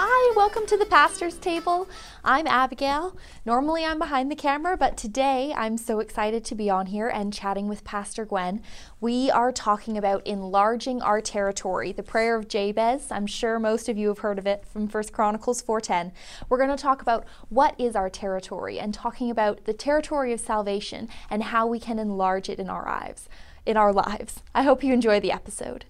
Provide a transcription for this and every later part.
Hi, welcome to the Pastor's Table. I'm Abigail. Normally I'm behind the camera, but today I'm so excited to be on here and chatting with Pastor Gwen. We are talking about enlarging our territory, the prayer of Jabez. I'm sure most of you have heard of it from 1 Chronicles 4:10. We're going to talk about what is our territory and talking about the territory of salvation and how we can enlarge it in our lives. In our lives. I hope you enjoy the episode.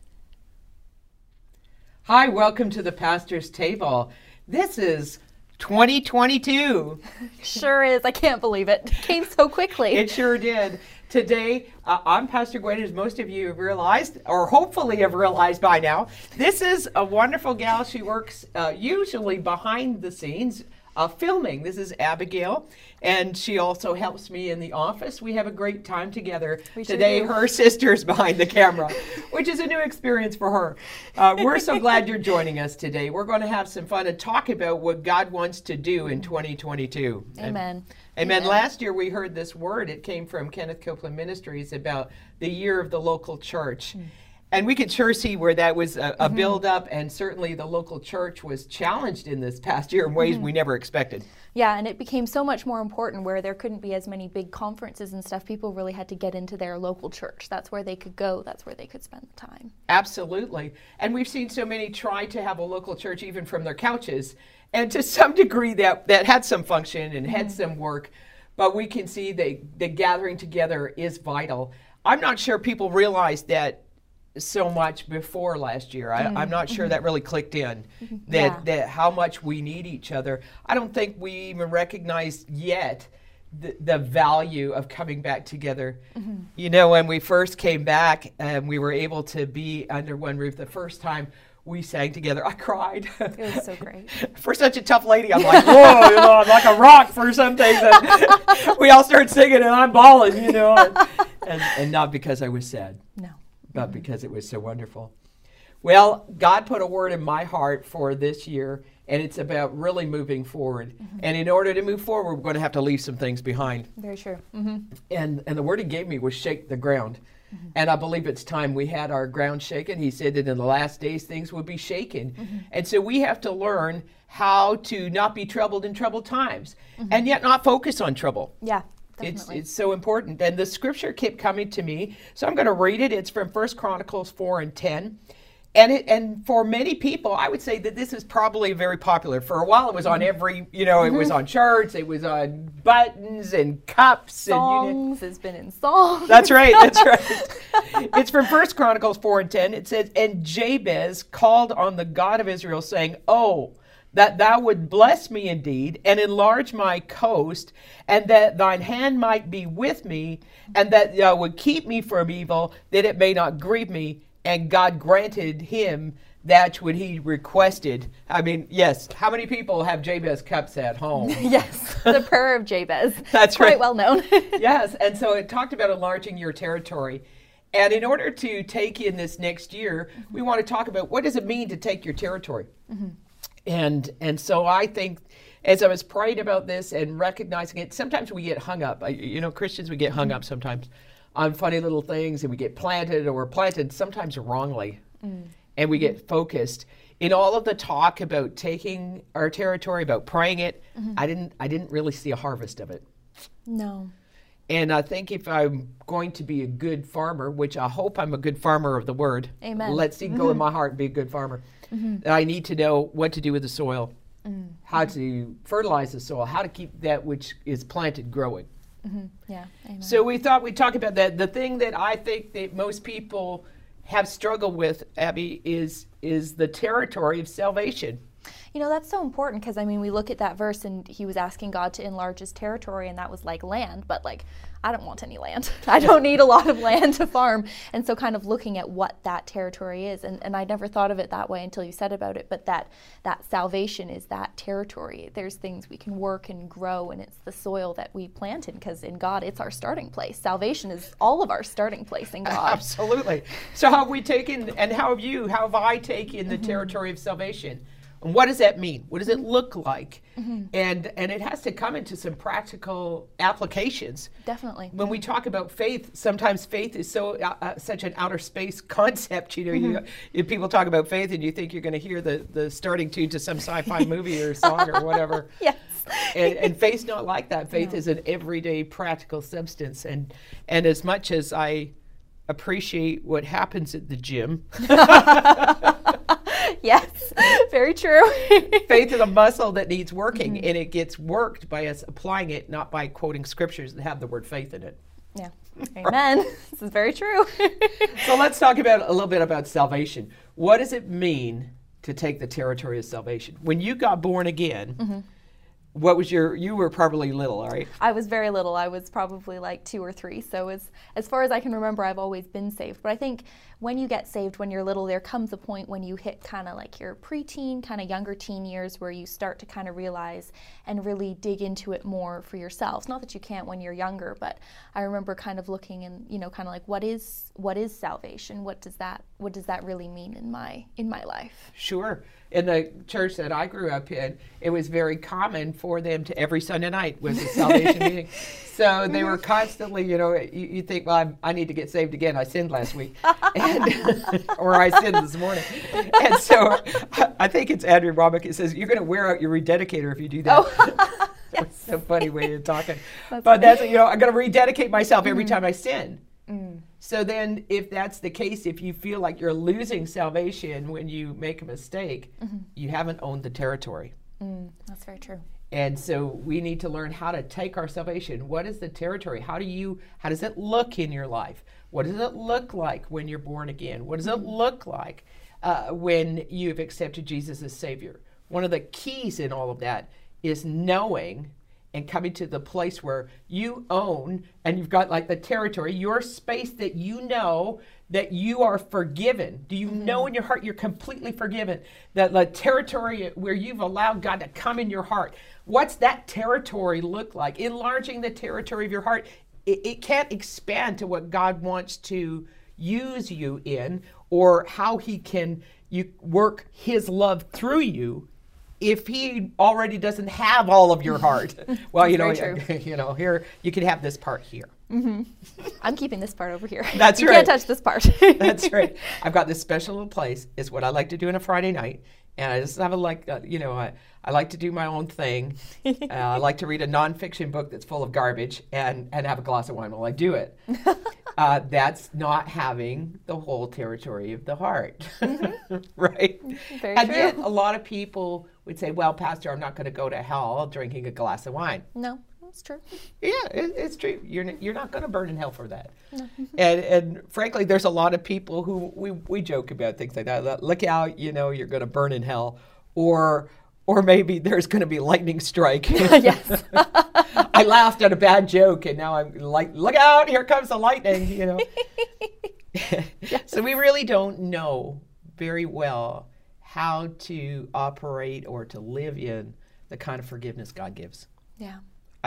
Hi, welcome to the Pastor's Table. This is 2022. Sure is. I can't believe it. It came so quickly. It sure did. Today, uh, I'm Pastor Gwen, as most of you have realized, or hopefully have realized by now. This is a wonderful gal. She works uh, usually behind the scenes uh, filming. This is Abigail, and she also helps me in the office. We have a great time together. We Today, do. her sister's behind the camera, which is a new experience for her. Uh, we're so glad you're joining us today. We're going to have some fun and talk about what God wants to do in 2022. And- Amen. Amen. Amen. Last year we heard this word. It came from Kenneth Copeland Ministries about the year of the local church. Hmm. And we could sure see where that was a, Mm-hmm. a build up, and certainly the local church was challenged in this past year in ways Mm-hmm. we never expected. Yeah, and it became so much more important where there couldn't be as many big conferences and stuff. People really had to get into their local church. That's where they could go, that's where they could spend the time. Absolutely. And we've seen so many try to have a local church even from their couches. And to some degree that, that had some function and had some work, but we can see that the gathering together is vital. I'm not sure people realize that so much before last year. I, I'm mm-hmm. not sure that mm-hmm. really clicked in mm-hmm. that, Yeah. that how much we need each other. I don't think we even recognize yet the, the value of coming back together. You know, when we first came back and we were able to be under one roof the first time we sang together, I cried. It was so great. for such a tough lady, I'm like, whoa, you know, I'm like a rock for some things. And we all start singing and I'm bawling, you know, and, and, and not because I was sad No. But mm-hmm. because it was so wonderful. Well, God put a word in my heart for this year, and it's about really moving forward. Mm-hmm. And in order to move forward, we're going to have to leave some things behind. Very true. hmm And and the word He gave me was shake the ground. Mm-hmm. And I believe it's time we had our ground shaken. He said that in the last days things would be shaken. And so we have to learn how to not be troubled in troubled times, and yet not focus on trouble. Yeah, It's, definitely. it's so important. And the scripture kept coming to me. So I'm going to read it. It's from First Chronicles 4 and 10. And it, and for many people, I would say that this is probably very popular. For a while, it was on mm-hmm. every, you know, it was mm-hmm. on shirts, it was on buttons and cups. And you, songs has been in songs. that's right. That's right. it's from First Chronicles 4 and 10. It says, And Jabez called on the God of Israel, saying, Oh, that thou would bless me indeed, and enlarge my coast, and that thine hand might be with me, and that thou would keep me from evil, that it may not grieve me. And God granted him that which he requested. I mean, yes, how many people have Jabez cups at home? yes, the prayer of Jabez. That's Quite right. well known. yes, and so it talked about enlarging your territory. And in order to take in this next year, we want to talk about what does it mean to take your territory. Mm-hmm. And and so I think as I was praying about this and recognizing it, sometimes we get hung up. You know, Christians we get hung up mm-hmm. sometimes on funny little things, and we get planted or we're planted sometimes wrongly, mm. and we get mm-hmm. focused. In all of the talk about taking our territory, about praying it, mm-hmm. I didn't I didn't really see a harvest of it. no. And I think if I'm going to be a good farmer, which I hope I'm a good farmer of the word, Amen. Mm-hmm. Let's see, go in my heart and be a good farmer. that I need to know what to do with the soil, Mm. how to fertilize the soil, how to keep that which is planted growing. Yeah. Amen. So we thought we'd talk about that. The thing that I think that most people have struggled with, Abby, is is the territory of salvation. You know, that's so important because I mean, we look at that verse and he was asking God to enlarge his territory, and that was like land, but like, I don't want any land. I don't need a lot of land to farm. And so, kind of looking at what that territory is, and, and I never thought of it that way until you said about it, but that, that salvation is that territory. There's things we can work and grow, and it's the soil that we plant in because in God, it's our starting place. Salvation is all of our starting place in God. Absolutely. So how have we taken, and how have you, how have I taken the Mm-hmm. territory of salvation? And what does that mean? What does it look like? And and it has to come into some practical applications. Definitely. When we talk about faith, sometimes faith is so uh, uh, such an outer space concept. You know, you, if people talk about faith, and you think you're going to hear the the starting tune to some sci-fi movie or song or whatever. Yes. and, and faith's not like that. Faith is an everyday practical substance. And and as much as I appreciate what happens at the gym, yes. Very true. faith is a muscle that needs working, mm-hmm. and it gets worked by us applying it, not by quoting scriptures that have the word faith in it. yeah. Amen. this is very true. So let's talk about a little bit about salvation. What does it mean to take the territory of salvation? When you got born again, mm-hmm. what was your? You were probably little, all right? I was very little. I was probably like two or three. So as as far as I can remember, I've always been saved. But I think when you get saved when you're little, there comes a point when you hit kind of like your preteen, kind of younger teen years, where you start to kind of realize and really dig into it more for yourselves. Not that you can't when you're younger, but I remember kind of looking and you know, kind of like what is what is salvation? What does that what does that really mean in my in my life? Sure. In the church that I grew up in, it was very common for them to every Sunday night was a salvation meeting. So they were mm-hmm. constantly, you know, you, you think, well, I'm, I need to get saved again. I sinned last week, and, or I sinned this morning. And so I think it's Andrew Wommack. It says you're going to wear out your rededicator if you do that. Oh. That's so funny way of talking. That's but funny. that's you know I'm going to rededicate myself every mm-hmm. time I sin. Mm. So then, if that's the case, if you feel like you're losing salvation when you make a mistake, mm-hmm. you haven't owned the territory. Mm, that's very true. And so we need to learn how to take our salvation. What is the territory? How do you how does it look in your life? What does it look like when you're born again? What does it look like uh, when you've accepted Jesus as Savior? One of the keys in all of that is knowing and coming to the place where you own and you've got like the territory, your space that you know that you are forgiven. Do you know in your heart you're completely forgiven? That the territory where you've allowed God to come in your heart. What's that territory look like? Enlarging the territory of your heart. It, it can't expand to what God wants to use you in or how he can you work his love through you if he already doesn't have all of your heart. well, you know, you know, here you can have this part here. I'm keeping this part over here. That's you right. can't touch this part. That's right. I've got this special little place. It's what I like to do on a Friday night, and I just have a like, uh, you know, I, I like to do my own thing. uh, I like to read a nonfiction book that's full of garbage and and have a glass of wine while I do it. uh, that's not having the whole territory of the heart, right? Very and true. yet, a lot of people would say, "Well, Pastor, I'm not going to go to hell drinking a glass of wine." no, that's true. Yeah, it, it's true. You're n- you're not going to burn in hell for that. and and frankly, there's a lot of people who we we joke about things like that. that, Look out, you know, you're going to burn in hell, or or maybe there's going to be lightning strike. yes. I laughed at a bad joke, and now I'm like, look out, here comes the lightning. You know. So we really don't know very well how to operate or to live in the kind of forgiveness God gives. Yeah.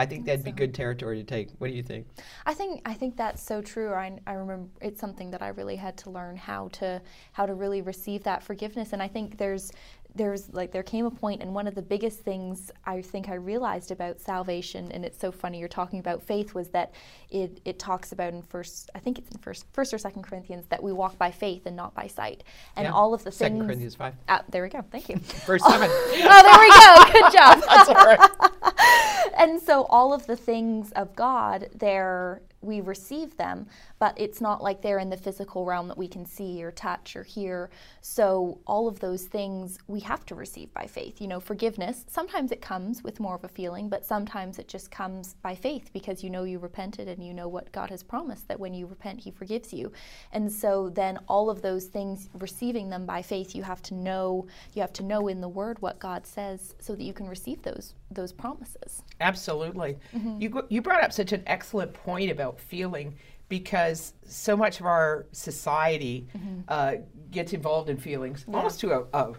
I think that'd be good territory to take. What do you think? I think I think that's so true. I, I remember it's something that I really had to learn how to how to really receive that forgiveness. And I think there's there's like there came a point, and one of the biggest things I think I realized about salvation, and it's so funny you're talking about faith, was that it it talks about in first I think it's in first first or second Corinthians that we walk by faith and not by sight, and Yeah. all of the Second things. Corinthians five. Ah, there we go. Thank you. first seven. oh, there we go. Good job. That's all right. and so all of the things of God, they're we receive them, but it's not like they're in the physical realm that we can see or touch or hear. So all of those things we have to receive by faith. You know, forgiveness, sometimes it comes with more of a feeling, but sometimes it just comes by faith because you know you repented and you know what God has promised that when you repent he forgives you. And so then all of those things receiving them by faith, you have to know you have to know in the word what God says so that you can receive those those promises. Absolutely. Mm-hmm. You you brought up such an excellent point about feeling because so much of our society uh, gets involved in feelings almost to a, a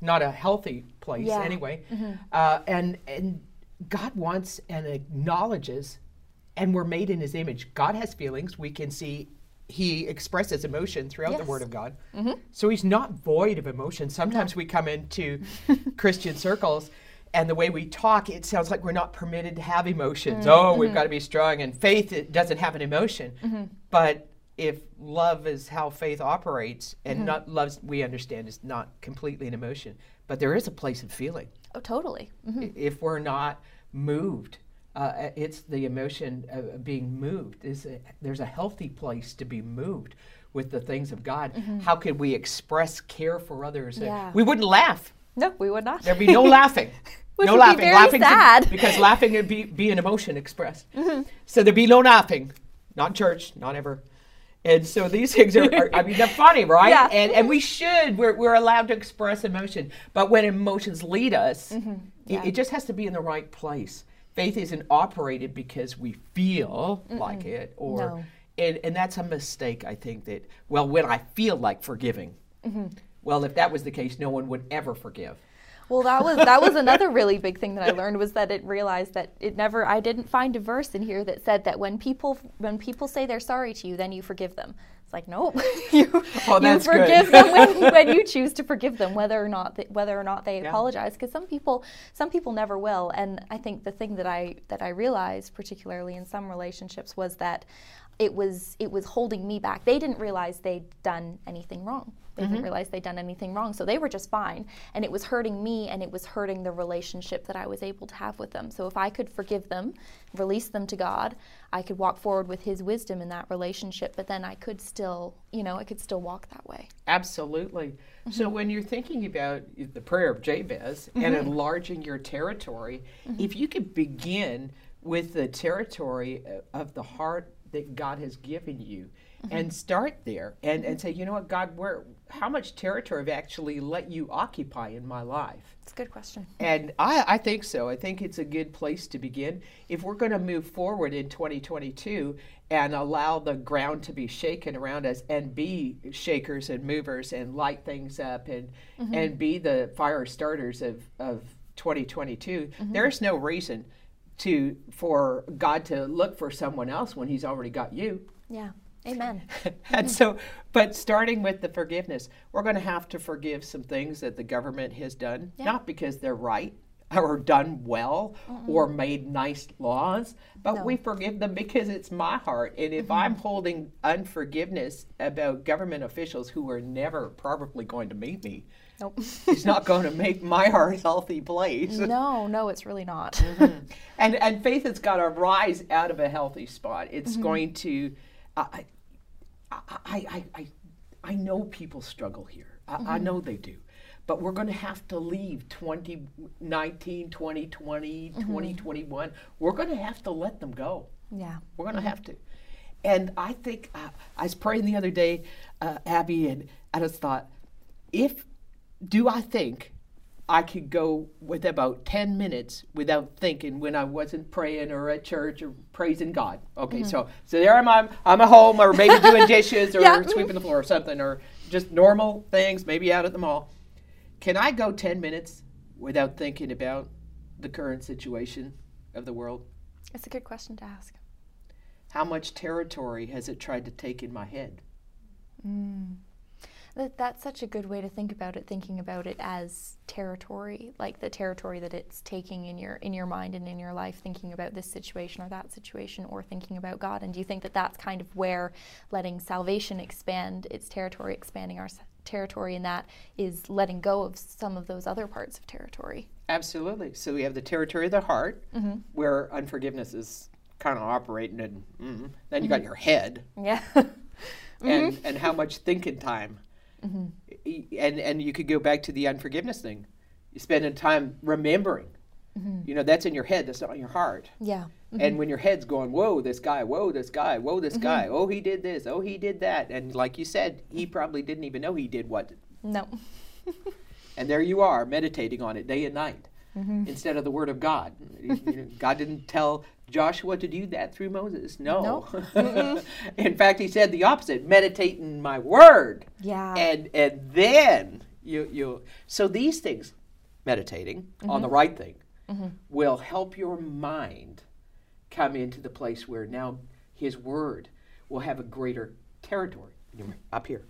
not a healthy place Yeah. anyway. Uh, and and God wants and acknowledges, and we're made in His image. God has feelings. We can see he expresses emotion throughout the Word of God. So he's not void of emotion. Sometimes we come into Christian circles and the way we talk, it sounds like we're not permitted to have emotions. Oh, we've got to be strong. And faith it doesn't have an emotion. But if love is how faith operates, and not love, we understand, is not completely an emotion, but there is a place of feeling Oh, totally. Mhm. if we're not moved. Uh, it's the emotion of being moved. Is a, there's a healthy place to be moved with the things of God. How could we express care for others? Uh, Yeah. We wouldn't laugh. No, we would not. There'd be no laughing. No laughing. laughing sad. because laughing would be, be an emotion expressed. So there'd be no laughing. Not in church, not ever. And so these things are, are I mean, they're funny, right? Yeah. And, and we should, we're, we're allowed to express emotion. But when emotions lead us, Mm-hmm. it, it just has to be in the right place. Faith isn't operated because we feel like it or No. and, and that's a mistake i think that well when i feel like forgiving Mm-hmm. Well if that was the case no one would ever forgive Well, that was that was another really big thing that I learned was that it realized that it never I didn't find a verse in here that said that when people when people say they're sorry to you, then you forgive them. It's like nope, you, Oh, you forgive them when, when you choose to forgive them, whether or not they, whether or not they Yeah. apologize. Because some people some people never will, and I think the thing that I that I realized, particularly in some relationships, was that it was it was holding me back. They didn't realize they'd done anything wrong. They didn't realize they'd done anything wrong. So they were just fine. And it was hurting me and it was hurting the relationship that I was able to have with them. So if I could forgive them, release them to God, I could walk forward with his wisdom in that relationship, but then I could still, you know, I could still walk that way. absolutely so Mm-hmm. when you're thinking about the prayer of jabez and enlarging your territory Mm-hmm. if you could begin with the territory of the heart that god has given you Mm-hmm. and start there and, and say you know what god where how much territory have actually let you occupy in my life It's a good question. And I, I think so. I think it's a good place to begin. If we're going to move forward in 2022 and allow the ground to be shaken around us and be shakers and movers and light things up and, and be the fire starters of, of 2022, there's no reason to for God to look for someone else when He's already got you. Yeah. Amen. and so, but starting with the forgiveness, we're going to have to forgive some things that the government has done, not because they're right or done well or made nice laws, but we forgive them because it's my heart. And if I'm mm-hmm. holding unforgiveness about government officials who are never probably going to meet me, Nope. it's not going to make my heart a healthy place. no, no, it's really not. Mm-hmm. and and faith has got to rise out of a healthy spot. It's mm-hmm. going to. I, I, I, I, I, I know people struggle here. I, I mm-hmm. know they do. But we're going to have to leave 2019, 2020, 2021. We're going to have to let them go. Yeah. We're going to have to. And I think uh, I was praying the other day, uh, Abby, and I just thought, if do I think I could go with about 10 minutes without thinking when I wasn't praying or at church or praising God? Okay, so so there I'm, I'm I'm at home or maybe doing dishes or Yeah. sweeping the floor or something or just normal things, maybe out at the mall. Can I go 10 minutes without thinking about the current situation of the world? It's a good question to ask. How much territory has it tried to take in my head? Mm. That, that's such a good way to think about it. Thinking about it as territory, like the territory that it's taking in your in your mind and in your life. Thinking about this situation or that situation, or thinking about God. And do you think that that's kind of where letting salvation expand its territory, expanding our territory, and that is letting go of some of those other parts of territory? Absolutely. So we have the territory of the heart, mm-hmm. where unforgiveness is kind of operating, and mm, then you mm-hmm. got your head, Yeah. and and how much thinking time, E- and and you could go back to the unforgiveness thing. You spending time remembering. Mm-hmm. You know that's in your head. That's not in your heart. yeah. Mm-hmm. And when your head's going, whoa, this guy, whoa, this guy, whoa, this guy, oh, he did this, oh, he did that, and like you said, he probably didn't even know he did what No. And there you are, meditating on it day and night instead of the Word of God. You- you know, God didn't tell Joshua to do that through Moses. No. in fact, he said the opposite meditate in my Word. Yeah. And, and then you, you. So these things, meditating on the mm-hmm. right thing, mm-hmm. will help your mind come into the place where now His Word will have a greater territory. Up here.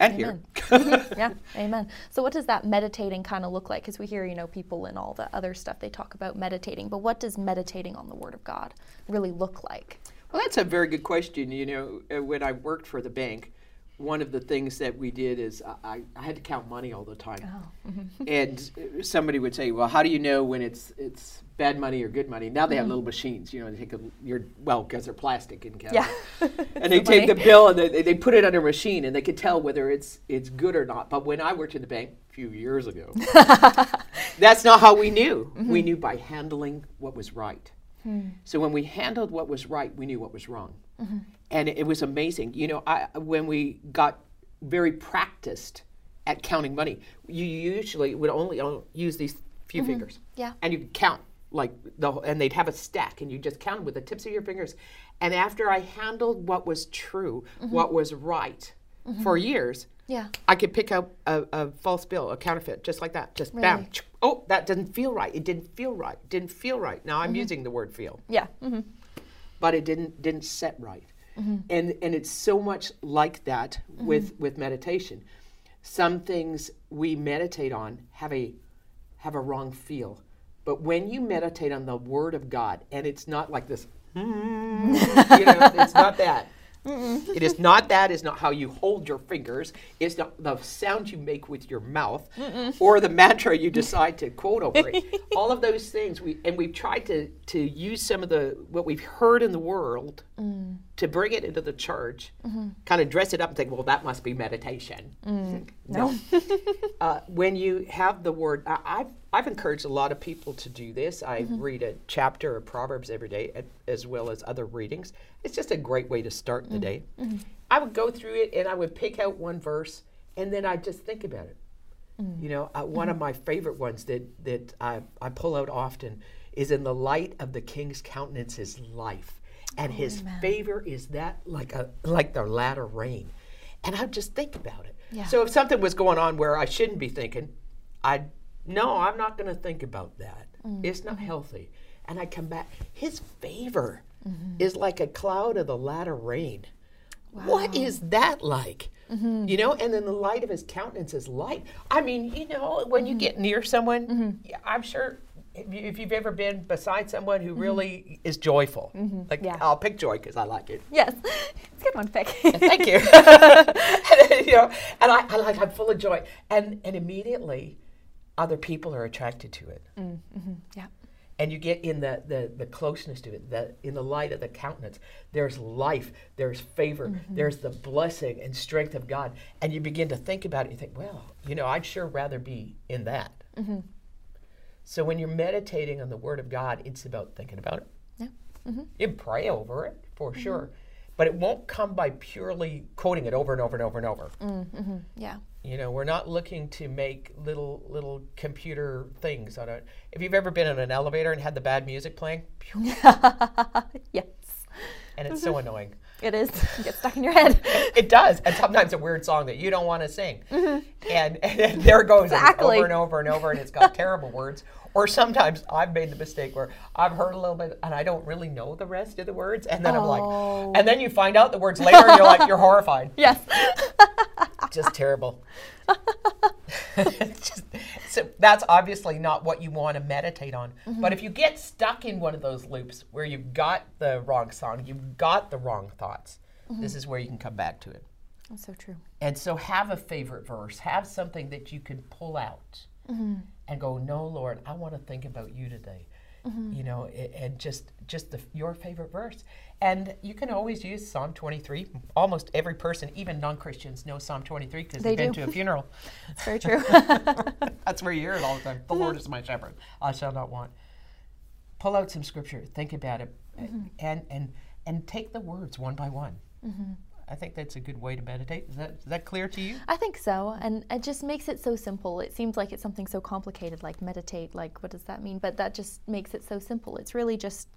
And here. yeah, amen. So, what does that meditating kind of look like? Because we hear, you know, people and all the other stuff they talk about meditating, but what does meditating on the Word of God really look like? Well, that's a very good question. You know, uh, when I worked for the bank, one of the things that we did is I, I had to count money all the time. Oh, and somebody would say, "Well, how do you know when it's it's bad money or good money?" Now they have mm-hmm. little machines. You know, they take a your well because they're plastic and count. Yeah. and they take the bill and they, they put it under a machine and they could tell whether it's it's good or not. But when I worked in the bank a few years ago, that's not how we knew. Mm-hmm. We knew by handling what was right. Hmm. So when we handled what was right, we knew what was wrong, mm-hmm. And it, was amazing. You know, I when we got very practiced at counting money, you usually would only use these few mm-hmm. fingers. Yeah. and you could count like the and they'd have a stack, and you just count with the tips of your fingers. And after I handled what was true, mm-hmm. what was right, mm-hmm. for years, Yeah. I could pick up a, a false bill, a counterfeit, just like that. Just bam. Oh, that doesn't feel right. It didn't feel right. Didn't feel right. Now I'm using the word feel, Yeah. hmm but it didn't didn't set right. Mm-hmm. And and it's so much like that mm-hmm. with with meditation. Some things we meditate on have a have a wrong feel. But when you meditate on the word of God, and it's not like this, you know, it's not that. It is not that. Is not how you hold your fingers. It's not the sound you make with your mouth, or the mantra you decide to quote over it. All of those things we and we've tried to to use some of the what we've heard in the world mm. to bring it into the church, mm-hmm. kind of dress it up and think, well, that must be meditation. Mm. No. uh, when you have the word, I, I've I've encouraged a lot of people to do this. I mm-hmm. read a chapter of Proverbs every day, as well as other readings. It's just a great way to start the mm-hmm. day. Mm-hmm. I would go through it and I would pick out one verse, and then I'd just think about it. You know, uh, one of my favorite ones that that I, I pull out often is in the light of the king's countenance is life, and his oh, favor is that like a like the latter rain, and I just think about it. Yeah. So if something was going on where I shouldn't be thinking, I'd no, I'm not going to think about that. Mm-hmm. It's not mm-hmm. healthy, and I come back. His favor mm-hmm. is like a cloud of the latter rain. What is that like? You know, and then the light of his countenance is light. I mean, you know, when you get near someone, yeah, I'm sure if you've ever been beside someone who really is joyful, like Yeah. I'll pick joy because I like it. Yes. It's a good one, Pick. Thank you. and, you know, and I, I like I'm full of joy, and and immediately, other people are attracted to it mm, mm-hmm, yeah. and you get in the, the, the closeness to it, the, in the light of the countenance. There's life, there's favor, mm-hmm. there's the blessing and strength of God. And you begin to think about it, you think, well, you know, I'd sure rather be in that. Mm-hmm. So when you're meditating on the Word of God, it's about thinking about it. Yeah. You pray over it, for sure. But it won't come by purely quoting it over and over and over and over. Yeah. You know, we're not looking to make little little computer things on it. If you've ever been in an elevator and had the bad music playing, Yes. and it's so mm-hmm. annoying. It is. It gets stuck in your head. It does, and sometimes a weird song that you don't want to sing, mm-hmm. and, and there it goes Exactly. over and over and over, and it's got terrible words. Or sometimes I've made the mistake where I've heard a little bit and I don't really know the rest of the words, and then I'm Oh. like, and then you oh. find out the words later, and you're like, you're horrified. Yes. Just terrible. Just- so that's obviously not what you want to meditate on. Mm-hmm. But if you get stuck in one of those loops where you've got the wrong song, you've got the wrong thoughts, mm-hmm. this is where you can come back to it. That's so true. And so have a favorite verse, have something that you can pull out mm-hmm. and go, "No, Lord, I want to think about you today." Mm-hmm. You know, and just just the, your favorite verse. And you can always use Psalm 23. Almost every person, even non-Christians, know Psalm 23 because They they've been to a funeral. It's very true. That's where you hear it all the time. The Lord mm-hmm. is my shepherd; I shall not want. Pull out some scripture, think about it, mm-hmm. and and and take the words one by one. I think that's a good way to meditate. Is that is that clear to you? I think so. And it just makes it so simple. It seems like it's something so complicated, like meditate, like what does that mean? But that just makes it so simple. It's really just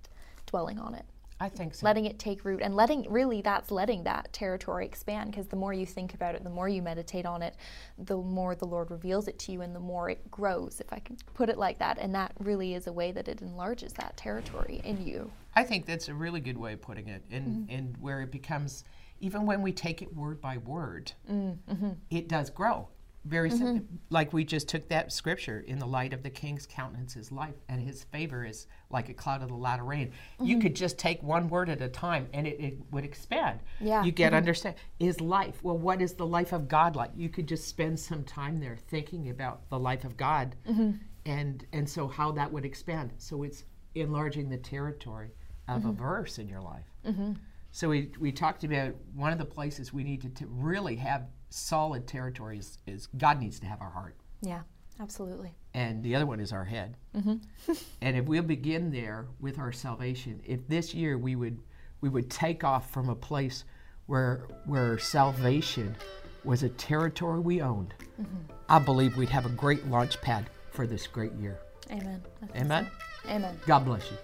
dwelling on it, I think so. letting it take root, and letting really that's letting that territory expand because the more you think about it, the more you meditate on it, the more the Lord reveals it to you and the more it grows, if I can put it like that. And that really is a way that it enlarges that territory in you. I think that's a really good way of putting it, and and mm-hmm. where it becomes even when we take it word by word, mm, mm-hmm. it does grow. Very simple. Mm-hmm. Like we just took that scripture in the light of the king's countenance is life, and his favor is like a cloud of the latter rain. You mm-hmm. could just take one word at a time and it, it would expand. Yeah. You get understand. Is life. Well, what is the life of God like? You could just spend some time there thinking about the life of God and and so how that would expand. So it's enlarging the territory of a verse in your life. So we, we talked about one of the places we need to, to really have solid territory is, is God needs to have our heart. Yeah, absolutely. And the other one is our head. Mm-hmm. and if we'll begin there with our salvation, if this year we would we would take off from a place where where salvation was a territory we owned, mm-hmm. I believe we'd have a great launch pad for this great year. Amen. Think Amen. so. Amen. God bless you.